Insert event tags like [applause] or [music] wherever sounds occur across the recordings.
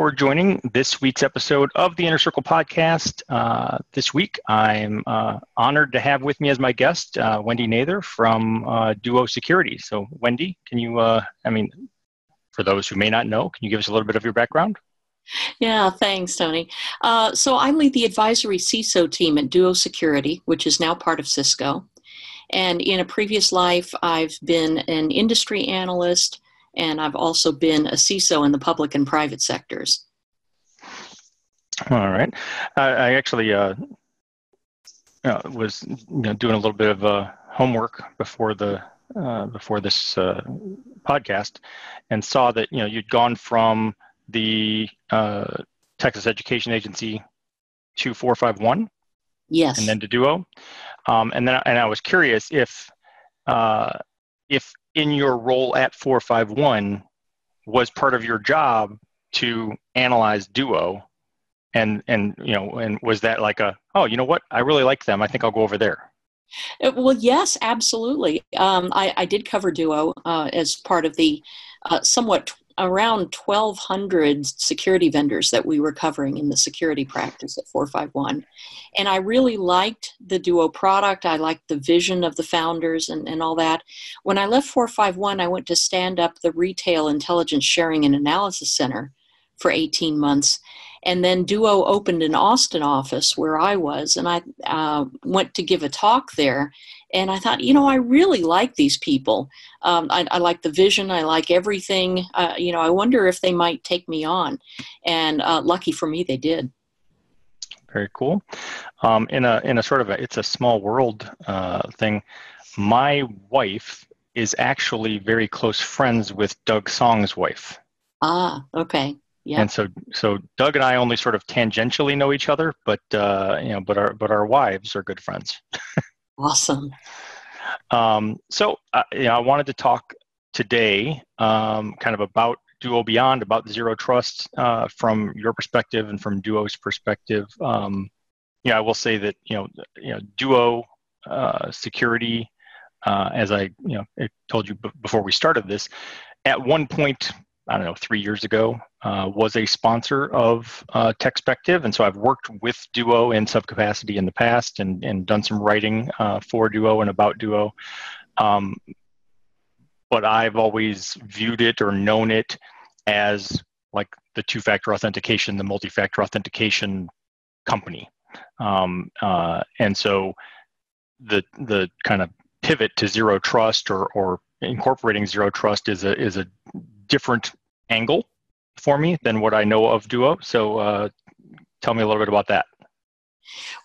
for joining this week's episode of the Inner Circle podcast. Uh, this week, I'm uh, honored to have with me as my guest uh, Wendy Nather from uh, Duo Security. So, Wendy, can you, uh, I mean, for those who may not know, can you give us a little bit of your background? Yeah, thanks, Tony. Uh, so, I lead the advisory CISO team at Duo Security, which is now part of Cisco. And in a previous life, I've been an industry analyst and I've also been a CISO in the public and private sectors. All right. I actually uh, uh, was you know, doing a little bit of uh, homework before the uh, before this uh, podcast, and saw that you know you'd gone from the uh, Texas Education Agency to 451. Yes. And then to Duo, um, and then and I was curious if if in your role at 451 was part of your job to analyze duo and and you know and was that like a oh you know what? I really like them. I think i'll go over there. Uh, well yes absolutely. Um, I, I, did cover duo uh, as part of the uh, somewhat around 1,200 security vendors that we were covering in the security practice at 451. And I really liked the Duo product. I liked the vision of the founders and, and all that. When I left 451, I went to stand up the Retail Intelligence Sharing and Analysis Center for 18 months. And then Duo opened an Austin office where I was, and I uh, went to give a talk there. And I thought, you know, I really like these people. Um, I, I, like the vision. I like everything. Uh, you know, I wonder if they might take me on. And uh, lucky for me, they did. Very cool. Um, in a in a sort of a it's a small world uh, thing. My wife is actually very close friends with Doug Song's wife. Ah, okay. Yeah. And so, so Doug and I only sort of tangentially know each other, but uh, you know, but our but our wives are good friends. [laughs] awesome. Um, so, uh, you know, I wanted to talk today, um, kind of about Duo Beyond, about zero trust uh, from your perspective and from Duo's perspective. Um, know, I will say that you know, you know, Duo uh, security, uh, as I you know I told you b- before we started this, at one point I don't know, three years ago, uh, was a sponsor of uh, Techspective. And so I've worked with Duo in subcapacity in the past and, and done some writing uh, for Duo and about Duo. Um, but I've always viewed it or known it as like the two factor authentication, the multi factor authentication company. Um, uh, and so the, the kind of pivot to zero trust or, or incorporating zero trust is a, is a different angle for me than what I know of Duo. So uh, tell me a little bit about that.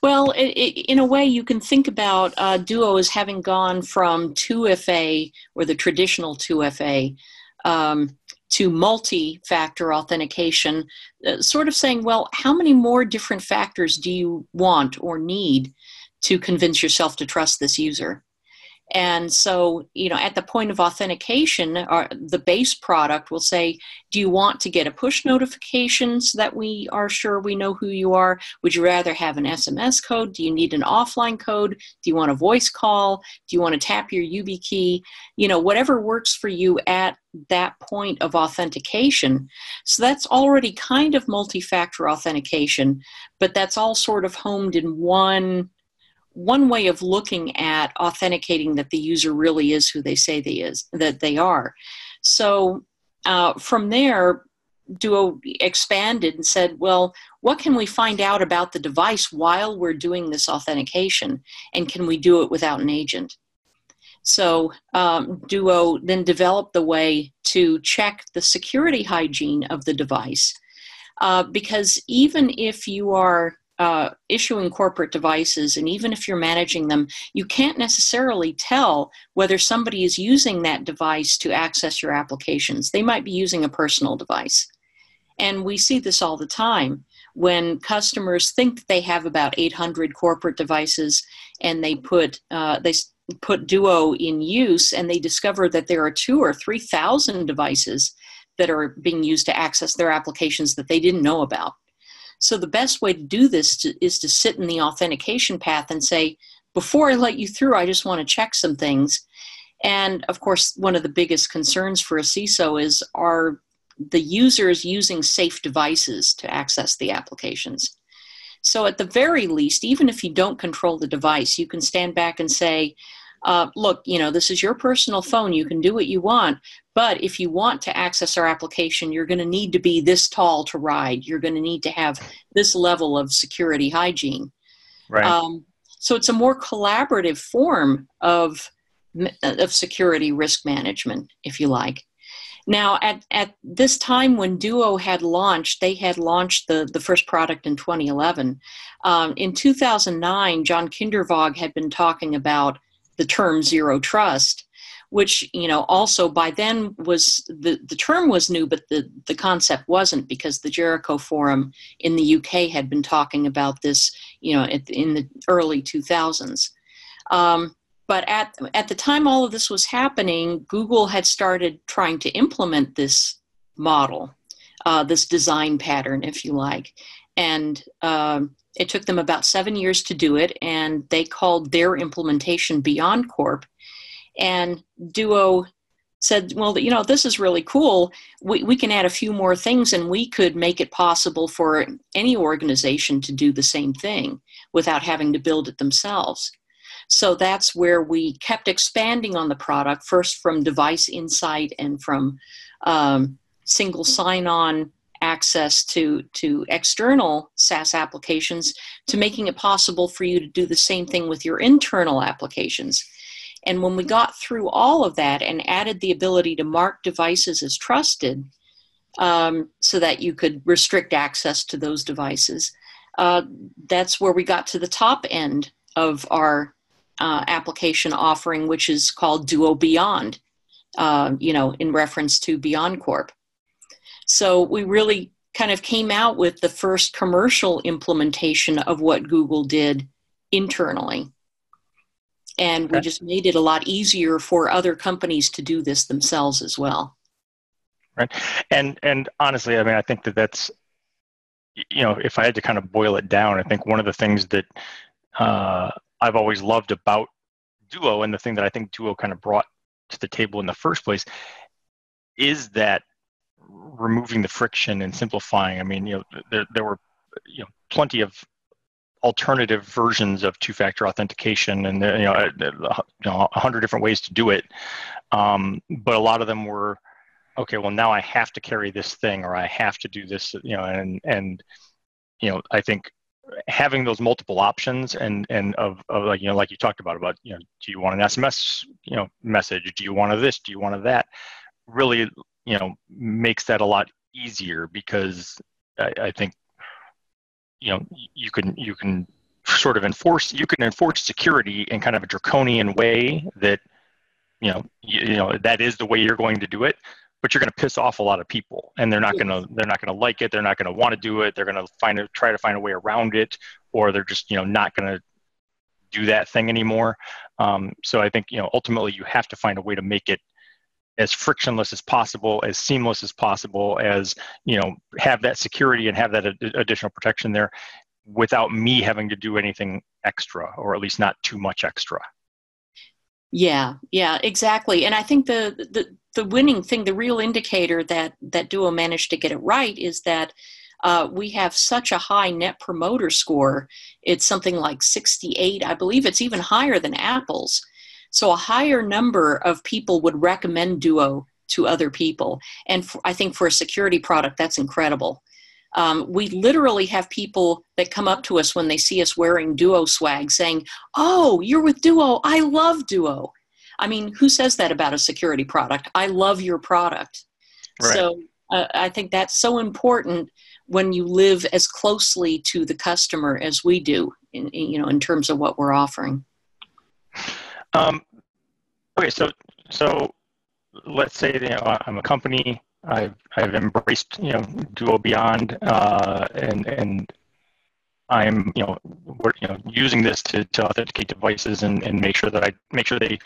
Well, it, it, in a way, you can think about uh, Duo as having gone from 2FA or the traditional 2FA um, to multi factor authentication, uh, sort of saying, well, how many more different factors do you want or need to convince yourself to trust this user? And so, you know, at the point of authentication, our, the base product will say, Do you want to get a push notification so that we are sure we know who you are? Would you rather have an SMS code? Do you need an offline code? Do you want a voice call? Do you want to tap your YubiKey? You know, whatever works for you at that point of authentication. So that's already kind of multi factor authentication, but that's all sort of homed in one one way of looking at authenticating that the user really is who they say they is that they are. So uh, from there, Duo expanded and said, well, what can we find out about the device while we're doing this authentication? And can we do it without an agent? So um, Duo then developed the way to check the security hygiene of the device. Uh, because even if you are uh, issuing corporate devices, and even if you're managing them, you can't necessarily tell whether somebody is using that device to access your applications. They might be using a personal device. And we see this all the time when customers think they have about 800 corporate devices and they put uh, they put Duo in use and they discover that there are two or three thousand devices that are being used to access their applications that they didn't know about. So the best way to do this to, is to sit in the authentication path and say, before I let you through, I just want to check some things. And of course, one of the biggest concerns for a CISO is are the users using safe devices to access the applications. So, at the very least, even if you don't control the device, you can stand back and say, uh, look, you know, this is your personal phone. You can do what you want. But if you want to access our application, you're going to need to be this tall to ride. You're going to need to have this level of security hygiene. Right. Um, so it's a more collaborative form of, of security risk management, if you like. Now, at, at this time when Duo had launched, they had launched the, the first product in 2011. Um, in 2009, John Kindervag had been talking about the term zero trust, which, you know, also by then was the, the term was new, but the, the concept wasn't because the Jericho Forum in the UK had been talking about this, you know, in the early 2000s. Um, but at, at the time all of this was happening, Google had started trying to implement this model, uh, this design pattern, if you like. And um, it took them about seven years to do it, and they called their implementation BeyondCorp. And Duo said, well, you know, this is really cool. We, we can add a few more things and we could make it possible for any organization to do the same thing without having to build it themselves. So that's where we kept expanding on the product, first from device insight and from um, single sign on access to, to external SaaS applications to making it possible for you to do the same thing with your internal applications. And when we got through all of that and added the ability to mark devices as trusted um, so that you could restrict access to those devices, uh, that's where we got to the top end of our uh, application offering, which is called Duo Beyond, uh, you know, in reference to BeyondCorp. So we really kind of came out with the first commercial implementation of what Google did internally. And we just made it a lot easier for other companies to do this themselves as well. Right. And and honestly, I mean, I think that that's you know, if I had to kind of boil it down, I think one of the things that uh, I've always loved about Duo and the thing that I think Duo kind of brought to the table in the first place is that removing the friction and simplifying. I mean, you know, there, there were, you know, plenty of alternative versions of two-factor authentication and you know, you know, a hundred different ways to do it. Um, but a lot of them were, okay, well now I have to carry this thing or I have to do this, you know, and, and, you know, I think having those multiple options and and of, of like you know like you talked about about you know do you want an sms you know message do you want a this do you want a that really you know makes that a lot easier because I, I think you know you can you can sort of enforce you can enforce security in kind of a draconian way that you know you, you know that is the way you're going to do it but you're going to piss off a lot of people and they're not going to they're not going to like it they're not going to want to do it they're going to find a try to find a way around it or they're just you know not going to do that thing anymore. Um, so i think you know ultimately you have to find a way to make it as frictionless as possible as seamless as possible as you know have that security and have that ad- additional protection there without me having to do anything extra or at least not too much extra yeah yeah exactly and i think the the the winning thing, the real indicator that that Duo managed to get it right is that uh, we have such a high net promoter score. It's something like 68. I believe it's even higher than Apple's. So a higher number of people would recommend Duo to other people. And for, I think for a security product, that's incredible. Um, we literally have people that come up to us when they see us wearing Duo swag saying, Oh, you're with Duo. I love Duo. I mean, who says that about a security product? I love your product. Right. So uh, I think that's so important when you live as closely to the customer as we do, in, in you know, in terms of what we're offering. Um, okay, so so let's say you know I'm a company. I've I've embraced you know Duo Beyond, uh, and and I'm you know you know using this to, to authenticate devices and, and make sure that I make sure they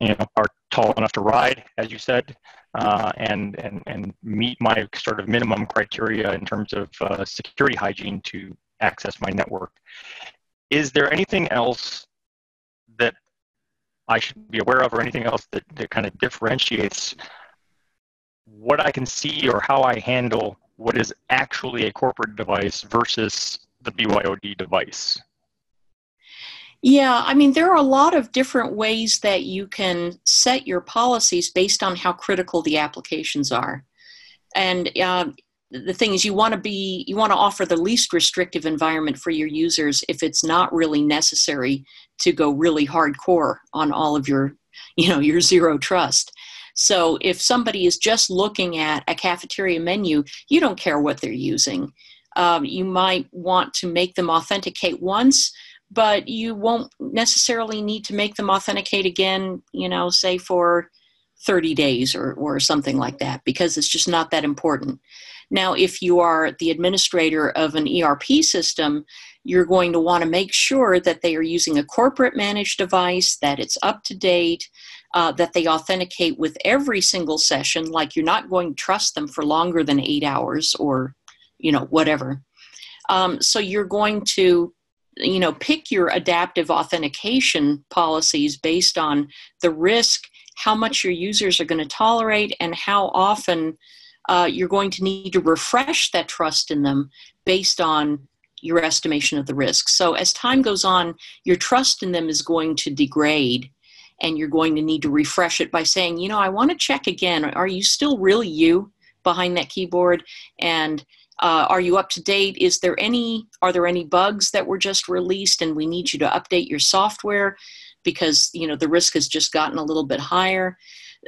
you know, are tall enough to ride, as you said, uh, and, and, and meet my sort of minimum criteria in terms of uh, security hygiene to access my network. Is there anything else I should be aware of or anything else that, that kind of differentiates what I can see or how I handle what is actually a corporate device versus the BYOD device? Yeah, I mean, there are a lot of different ways that you can set your policies based on how critical the applications are. And uh, the thing is, you want to be, you want to offer the least restrictive environment for your users if it's not really necessary to go really hardcore on all of your, you know, your zero trust. So if somebody is just looking at a cafeteria menu, you don't care what they're using. Um, you might want to make them authenticate once, but you won't necessarily need to make them authenticate again, you know, say for 30 days or, or something like that, because it's just not that important. Now, if you are the administrator of an ERP system, you're going to want to make sure that they are using a corporate managed device, that it's up to date, uh, that they authenticate with every single session, like you're not going to trust them for longer than eight hours or, you know, whatever. Um, so you're going to, you know, pick your adaptive authentication policies based on the risk, how much your users are going to tolerate, and how often uh, you're going to need to refresh that trust in them based on your estimation of the risk. So as time goes on, your trust in them is going to degrade and you're going to need to refresh it by saying, you know, I want to check again. Are you still really you behind that keyboard? And uh, are you up to date? Is there any, are there any bugs that were just released and we need you to update your software because, you know, the risk has just gotten a little bit higher?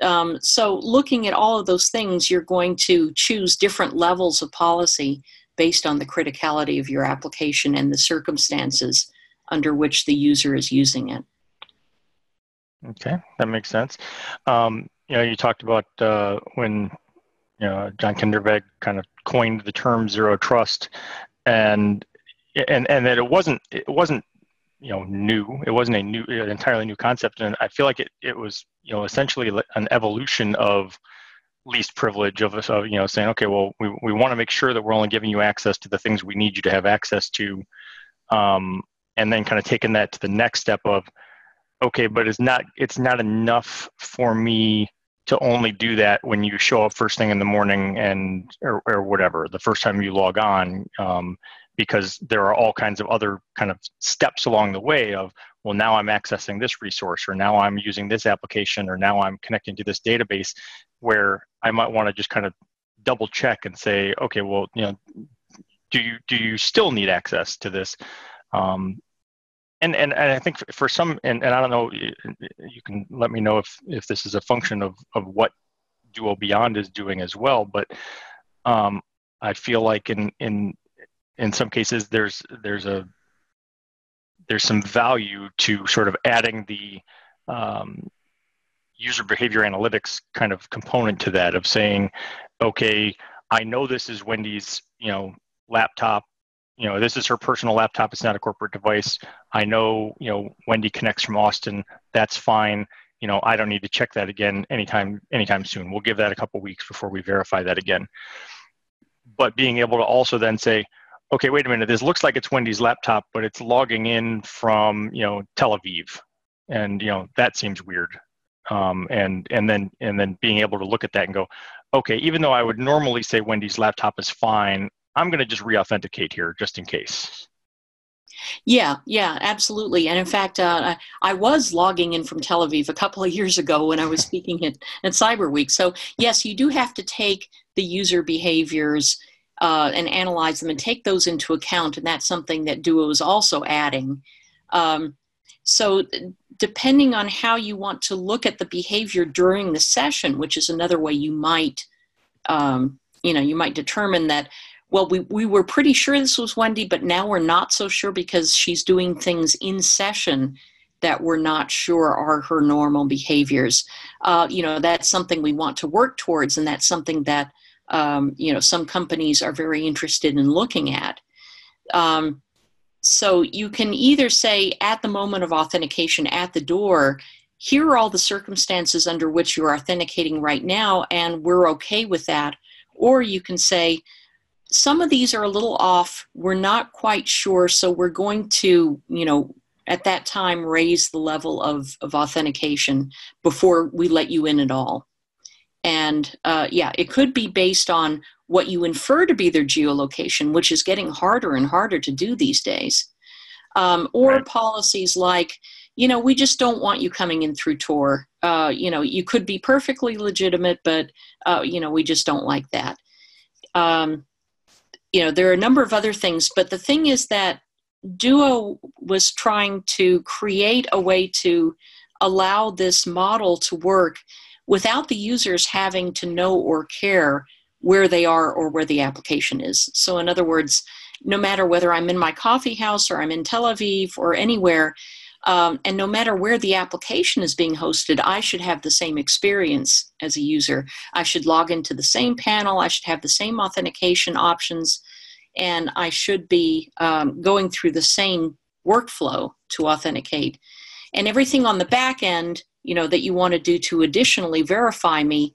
Um, so looking at all of those things, you're going to choose different levels of policy based on the criticality of your application and the circumstances under which the user is using it. Okay, that makes sense. Um, you know, you talked about uh, when you know John Kindervag kind of coined the term zero trust, and and and that it wasn't it wasn't you know new. It wasn't a new an entirely new concept, and I feel like it it was you know essentially an evolution of least privilege of, us of you know saying okay well we, we want to make sure that we're only giving you access to the things we need you to have access to um, and then kind of taking that to the next step of okay but it's not it's not enough for me to only do that when you show up first thing in the morning and or, or whatever the first time you log on um, because there are all kinds of other kind of steps along the way of well now i'm accessing this resource or now i'm using this application or now i'm connecting to this database where i might want to just kind of double check and say okay well you know do you do you still need access to this um, and, and and I think for some, and, and I don't know, you can let me know if if this is a function of of what Duo Beyond is doing as well. But um, I feel like in in in some cases there's there's a there's some value to sort of adding the um, user behavior analytics kind of component to that of saying, okay, I know this is Wendy's you know laptop you know, this is her personal laptop. It's not a corporate device. I know, you know, Wendy connects from Austin. That's fine. You know, I don't need to check that again anytime anytime soon. We'll give that a couple weeks before we verify that again. But being able to also then say, okay, wait a minute, this looks like it's Wendy's laptop, but it's logging in from, you know, Tel Aviv. And, you know, that seems weird. Um, and and then and then being able to look at that and go, okay, even though I would normally say Wendy's laptop is fine, I'm going to just re-authenticate here just in case. Yeah, yeah, absolutely. And in fact, uh, I was logging in from Tel Aviv a couple of years ago when I was speaking at, at Cyber Week. So, yes, you do have to take the user behaviors uh, and analyze them and take those into account. And that's something that Duo is also adding. Um, so, depending on how you want to look at the behavior during the session, which is another way you might, um, you know, you might determine that well, we, we were pretty sure this was Wendy, but now we're not so sure because she's doing things in session that we're not sure are her normal behaviors. Uh, you know, that's something we want to work towards, and that's something that, um, you know, some companies are very interested in looking at. Um, so you can either say at the moment of authentication at the door, here are all the circumstances under which you're authenticating right now, and we're okay with that. Or you can say, some of these are a little off. We're not quite sure, so we're going to, you know, at that time raise the level of, of authentication before we let you in at all. And uh, yeah, it could be based on what you infer to be their geolocation, which is getting harder and harder to do these days. Um, or right. policies like, you know, we just don't want you coming in through Tor. Uh, you know, you could be perfectly legitimate, but, uh, you know, we just don't like that. Um, you know, there are a number of other things, but the thing is that Duo was trying to create a way to allow this model to work without the users having to know or care where they are or where the application is. So, in other words, no matter whether I'm in my coffee house or I'm in Tel Aviv or anywhere, um, and no matter where the application is being hosted, I should have the same experience as a user. I should log into the same panel, I should have the same authentication options, and I should be um, going through the same workflow to authenticate. And everything on the back end, you know, that you want to do to additionally verify me,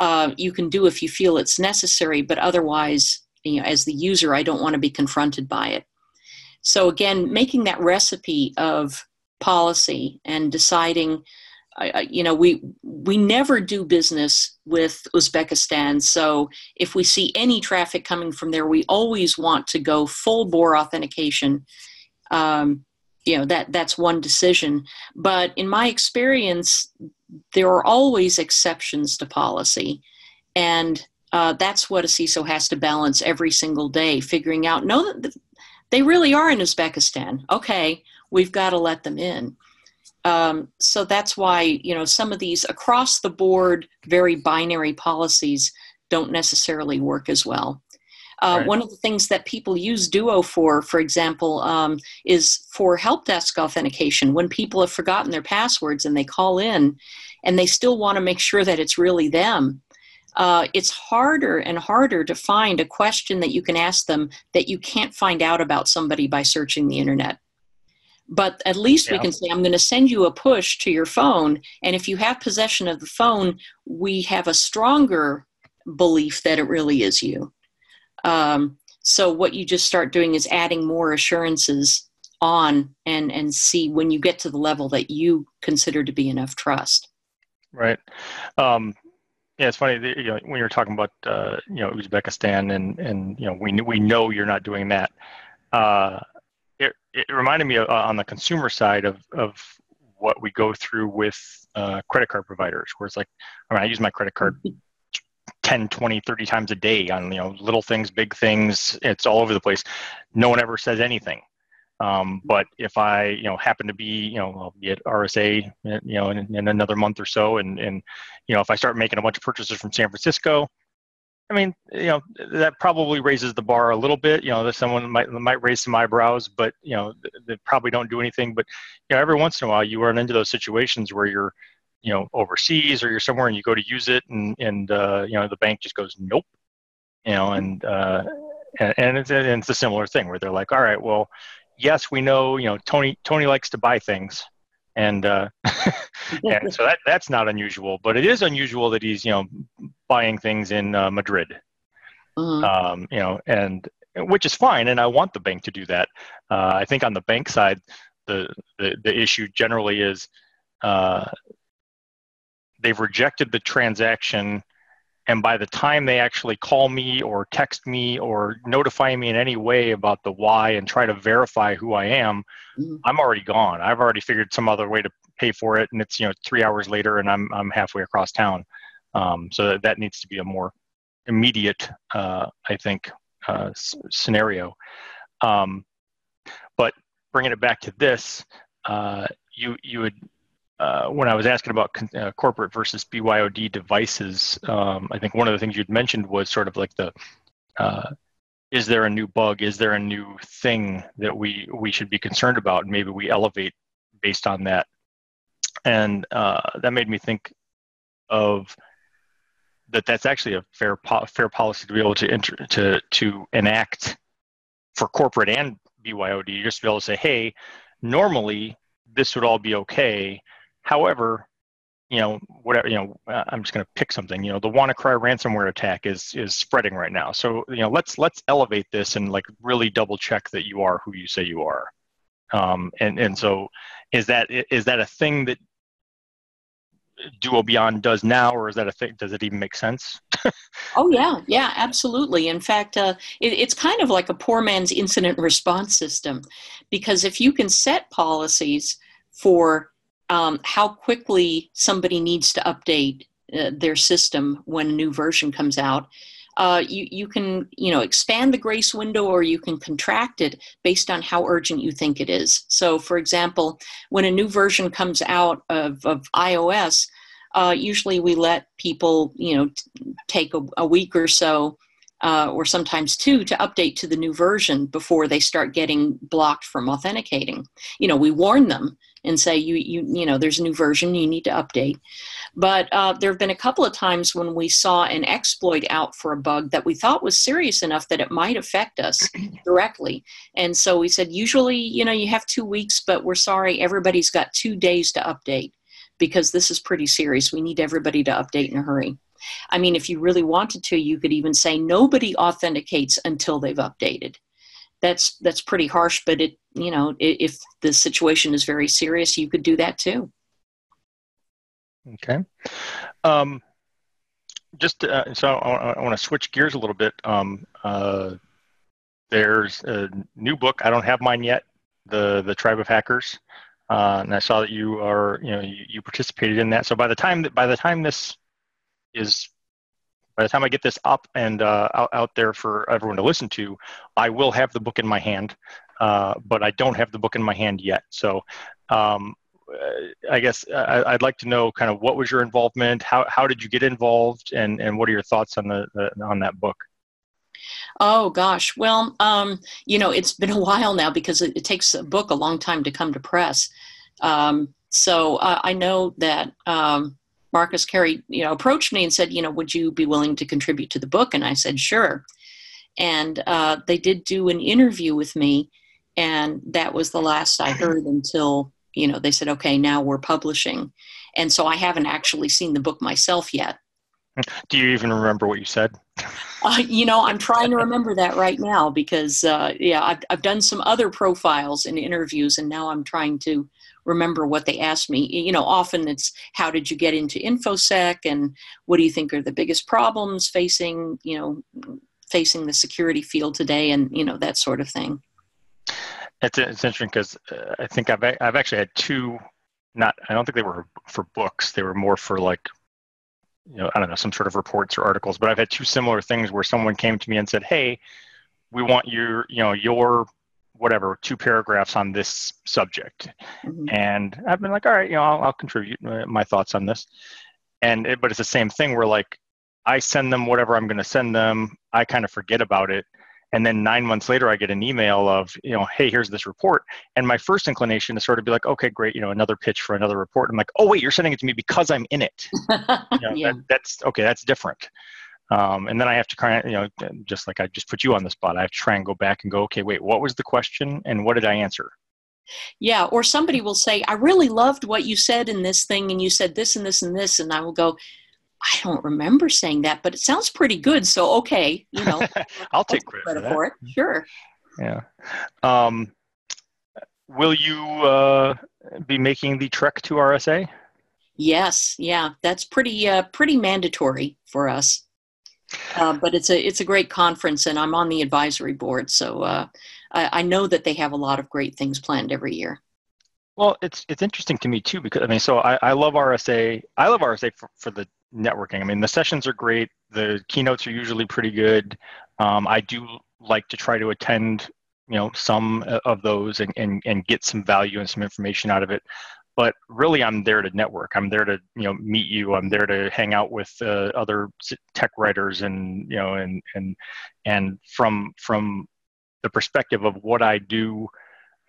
uh, you can do if you feel it's necessary, but otherwise, you know, as the user, I don't want to be confronted by it. So again, making that recipe of policy and deciding uh, you know we we never do business with uzbekistan so if we see any traffic coming from there we always want to go full bore authentication um, you know that that's one decision but in my experience there are always exceptions to policy and uh, that's what a CISO has to balance every single day, figuring out no, they really are in Uzbekistan. Okay, we've got to let them in. Um, so that's why you know some of these across the board, very binary policies don't necessarily work as well. Uh, right. One of the things that people use Duo for, for example, um, is for help desk authentication. When people have forgotten their passwords and they call in, and they still want to make sure that it's really them, uh, it's harder and harder to find a question that you can ask them that you can't find out about somebody by searching the internet. But at least yeah. we can say, I'm going to send you a push to your phone. And if you have possession of the phone, we have a stronger belief that it really is you. Um, so what you just start doing is adding more assurances on and, and see when you get to the level that you consider to be enough trust. Right. Um, yeah, it's funny. You know, when you're talking about uh, you know Uzbekistan and and you know we we know you're not doing that. Uh, it it reminded me of, uh, on the consumer side of of what we go through with uh, credit card providers, where it's like, I mean, I use my credit card [laughs] 10, 20, 30 times a day on you know little things, big things. It's all over the place. No one ever says anything. Um, but if I, you know, happen to be, you know, I'll be at RSA, you know, in, in, another month or so, and and you know, if I start making a bunch of purchases from San Francisco, I mean, you know, that probably raises the bar a little bit. You know, that someone might might raise some eyebrows, but you know, they probably don't do anything. But you know, every once in a while, you run into those situations where you're, you know, overseas or you're somewhere and you go to use it, and and uh, you know, the bank just goes nope. You know, and uh, and, and it's, and it's a similar thing where they're like, all right, well yes, we know, you know, Tony Tony likes to buy things, and uh, [laughs] and so that that's not unusual. But it is unusual that he's you know buying things in uh, Madrid, mm-hmm. um, you know, and which is fine, and I want the bank to do that. Uh, I think on the bank side, the the, the issue generally is uh, they've rejected the transaction and by the time they actually call me or text me or notify me in any way about the why and try to verify who I am, mm-hmm. I'm already gone. I've already figured some other way to pay for it, and it's you know three hours later, and I'm I'm halfway across town. Um, so that, that needs to be a more immediate, uh, I think, uh, s- scenario. Um, but bringing it back to this, uh, you you would uh, when I was asking about con- uh, corporate versus BYOD devices, um, I think one of the things you'd mentioned was sort of like the uh, is there a new bug? Is there a new thing that we we should be concerned about? And maybe we elevate based on that. And uh, that made me think of that. That's actually a fair po- fair policy to be able to enter, to to enact for corporate and BYOD. Just to be able to say, hey, normally this would all be okay However, you know, whatever, you know, uh, I'm just going to pick something. You know, the WannaCry ransomware attack is is spreading right now. So you know, let's let's elevate this and like really double check that you are who you say you are. Um, and and so, is that is that a thing that Duo Beyond does now, or is that a thing? Does it even make sense? [laughs] oh yeah, yeah, absolutely. In fact, uh, it, it's kind of like a poor man's incident response system, because if you can set policies for um, how quickly somebody needs to update uh, their system when a new version comes out, uh, you, you can you know expand the grace window or you can contract it based on how urgent you think it is. So for example when a new version comes out of, of ios uh, usually we let people you know t- take a, a, week or so uh, or sometimes two to update to the new version before they start getting blocked from authenticating. You know we warn them and say you you you know there's a new version you need to update. But uh, there have been a couple of times when we saw an exploit out for a bug that we thought was serious enough that it might affect us [clears throat] directly. And so we said usually you know you have two weeks but we're sorry everybody's got two days to update because this is pretty serious. We need everybody to update in a hurry i mean if you really wanted to you could even say nobody authenticates until they've updated. That's that's pretty harsh but it you know if the situation is very serious you could do that too. Okay. Um, just uh, so I, I want to switch gears a little bit. Um, uh, there's a new book. I don't have mine yet the the tribe of hackers. Uh, and i saw that you are you know you, you participated in that. So by the time that by the time this is by the time I get this up and uh, out, out there for everyone to listen to, I will have the book in my hand, uh, but I don't have the book in my hand yet. So um, I guess I, would like to know kind of what was your involvement, how, how did you get involved, and, and what are your thoughts on the, the on that book? Oh gosh, well, um, you know, it's been a [laughs] while now because it, it, takes a book a long time to come to press. Um, so uh, I know that um, Marcus Carey, you know, approached me and said, you know, would you be willing to contribute to the book? And I said, sure. And uh, they did do an interview with me, and that was the last I heard until you know they said, okay, now we're publishing. And so I haven't actually seen the book myself yet. Do you even remember what you said? [laughs] Uh, you know, I'm trying to remember that right now because, uh, yeah, I've, I've done some other profiles and interviews, and now I'm trying to remember what they asked me. You know, often it's how did you get into infosec, and what do you think are the biggest problems facing, you know, facing the security field today, and you know that sort of thing. It's it's interesting because uh, I think I've I've actually had two. Not I don't think they were for books. They were more for like you know, I don't know, some sort of reports or articles, but I've had two similar things where someone came to me and said, Hey, we want your, you know, your whatever, two paragraphs on this subject. Mm-hmm. And I've been like, all right, you know, I'll, I'll contribute my thoughts on this. And, it, but it's the same thing where like, I send them whatever I'm going to send them. I kind of forget about it and then nine months later i get an email of you know hey here's this report and my first inclination is sort of be like okay great you know another pitch for another report i'm like oh wait you're sending it to me because i'm in it [laughs] you know, yeah. That, that's okay that's different um, and then i have to kind of you know just like i just put you on the spot i have to try and go back and go okay wait what was the question and what did i answer yeah or somebody will say i really loved what you said in this thing and you said this and this and this and i will go I don't remember saying that, but it sounds pretty good. So okay, you know, [laughs] I'll take credit, credit for, for, it. Sure. Yeah. Um, will you uh, be making the trek to RSA? Yes. Yeah, that's pretty uh, pretty mandatory for us. Uh, but it's a it's a great conference, and I'm on the advisory board, so uh, I, I know that they have a lot of great things planned every year. Well, it's it's interesting to me too because I mean, so I, I love RSA. I love RSA for, for the networking. I mean, the sessions are great. The keynotes are usually pretty good. Um, I do like to try to attend, you know, some of those and, and, and get some value and some information out of it. But really, I'm there to network. I'm there to, you know, meet you. I'm there to hang out with uh, other tech writers, and you know, and and and from from the perspective of what I do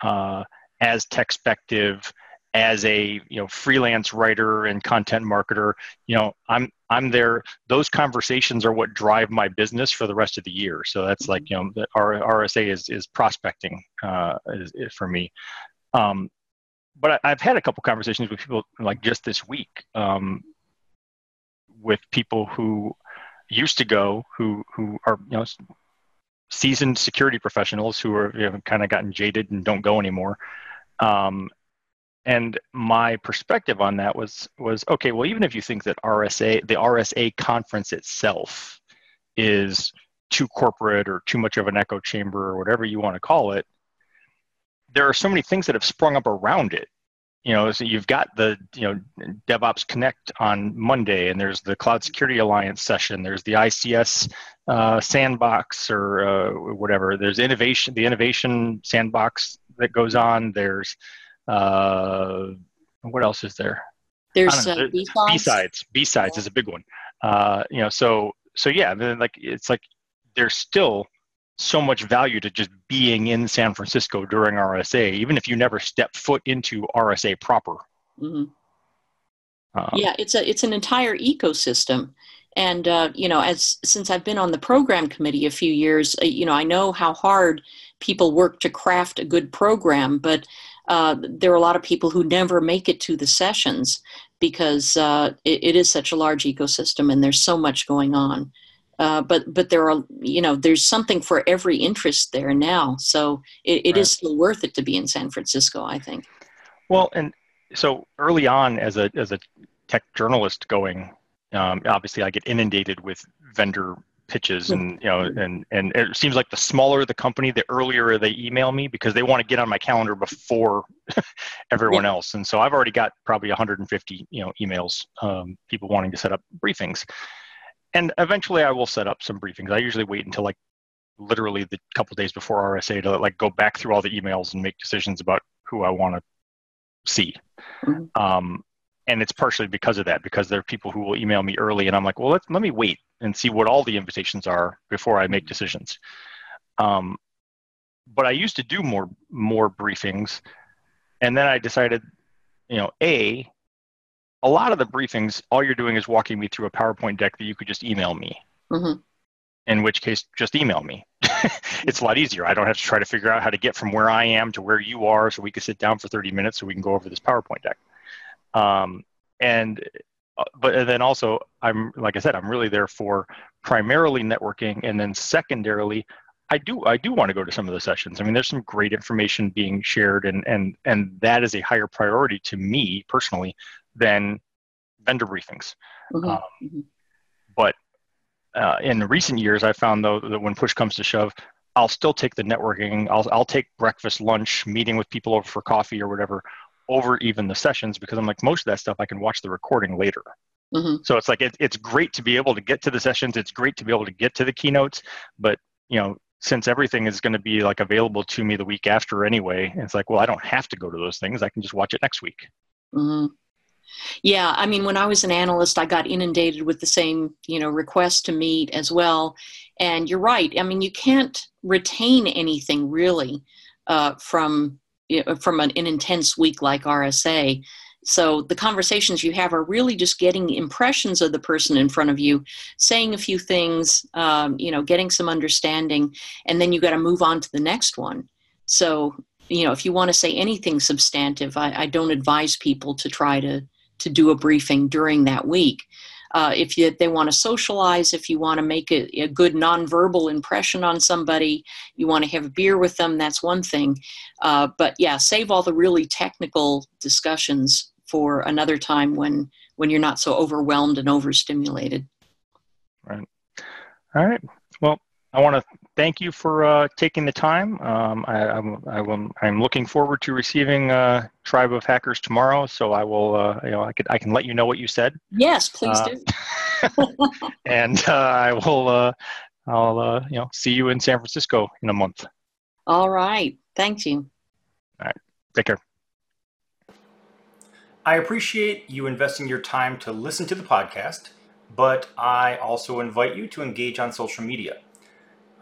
uh, as Techspective as a you know freelance writer and content marketer you know i'm i'm there those conversations are what drive my business for the rest of the year so that's like you know the our rsa is is prospecting uh, is, is for me um, but I, have had a couple conversations with people like just this week um, with people who used to go who who are you know seasoned security professionals who are you know, kind of gotten jaded and don't go anymore um, and my perspective on that was was okay. Well, even if you think that RSA, the RSA conference itself, is too corporate or too much of an echo chamber or whatever you want to call it, there are so many things that have sprung up around it you know, so you've got the you know DevOps Connect on Monday, and there's the Cloud Security Alliance session. There's the ICS uh, sandbox or uh, whatever. There's innovation, the innovation sandbox that goes on. There's uh, what else is there? There's uh, B-sides. B-sides is a big one. Uh, you know, so so yeah, then like it's like there's still so much value to just being in San Francisco during RSA, even if you never step foot into RSA proper. Mm-hmm. Um, yeah, it's a it's an entire ecosystem, and uh, you know, as since I've been on the program committee a few years, uh, you know, I know how hard people work to craft a good program, but uh, there are a lot of people who never make it to the sessions because uh, it, it is such a large ecosystem and there's so much going on. Uh, but but there are you know there's something for every interest there now. So it, it right. is still worth it to be in san francisco i think. Well and so early on as a as a tech journalist going um, obviously i get inundated with vendor pitches and you know and and it seems like the smaller the company the earlier they email me because they want to get on my calendar before [laughs] everyone yeah. else. And so i've already got probably 150 you know emails um, people wanting to set up briefings and eventually I will set up some briefings. I usually wait until like literally the couple days before RSA to like go back through all the emails and make decisions about who I want to see. Mm-hmm. Um, and it's partially because of that, because there are people who will email me early, and I'm like, well, let let me wait and see what all the invitations are before I make decisions. Um, but I used to do more more briefings, and then I decided, you know, a a lot of the briefings, all you're doing is walking me through a PowerPoint deck that you could just email me. Mm-hmm. In which case, just email me. [laughs] it's a lot easier. I don't have to try to figure out how to get from where I am to where you are, so we can sit down for 30 minutes so we can go over this PowerPoint deck. Um, and uh, but and then also, I'm like I said, I'm really there for primarily networking, and then secondarily, I do I do want to go to some of the sessions. I mean, there's some great information being shared, and and and that is a higher priority to me personally than vendor briefings. Mm-hmm. Um, mm-hmm. But uh, in recent years, I found though that when push comes to shove, I'll still take the networking. I'll I'll take breakfast, lunch, meeting with people over for coffee or whatever over even the sessions because I'm like most of that stuff I can watch the recording later. Mm-hmm. So it's like it, it's great to be able to get to the sessions. It's great to be able to get to the keynotes, but you know since everything is going to be like available to me the week after anyway, it's like well I don't have to go to those things. I can just watch it next week. Mm-hmm. Yeah, I mean, when I was an analyst, I got inundated with the same, you know, requests to meet as well. And you're right. I mean, you can't retain anything really uh, from you know, from an, an intense week like RSA. So the conversations you have are really just getting impressions of the person in front of you, saying a few things, um, you know, getting some understanding, and then you got to move on to the next one. So you know, if you want to say anything substantive, I, I don't advise people to try to to do a briefing during that week. Uh, if you, they want to socialize, if you want to make a, a, good nonverbal impression on somebody, you want to have a beer with them, that's one thing. Uh, but yeah, save all the really technical discussions for another time when when you're not so overwhelmed and overstimulated. Right. All right. Well, I want to thank you for uh, taking the time. Um, I, I'm, I will, I'm looking forward to receiving uh, Tribe of Hackers tomorrow. So I will, uh, you know, I could, I can let you know what you said. Yes, please uh, do. [laughs] [laughs] and uh, I will, uh, I'll, you know, see you in San Francisco in a month. All right. Thank you. All right. Take care. I appreciate you investing your time to listen to the podcast, but I also invite you to engage on social media.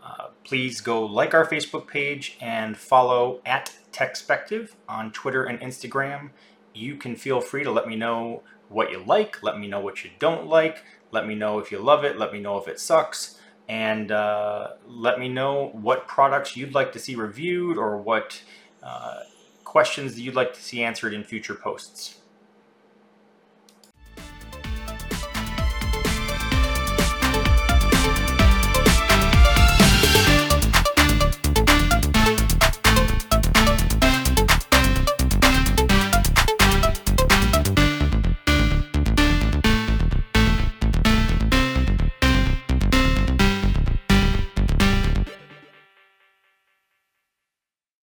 Uh, please go like our Facebook page and follow at Techspective on Twitter and Instagram. You can feel free to let me know what you like, let me know what you don't like, let me know if you love it, let me know if it sucks, and uh, let me know what products you'd like to see reviewed or what uh, questions you'd like to see answered in future posts.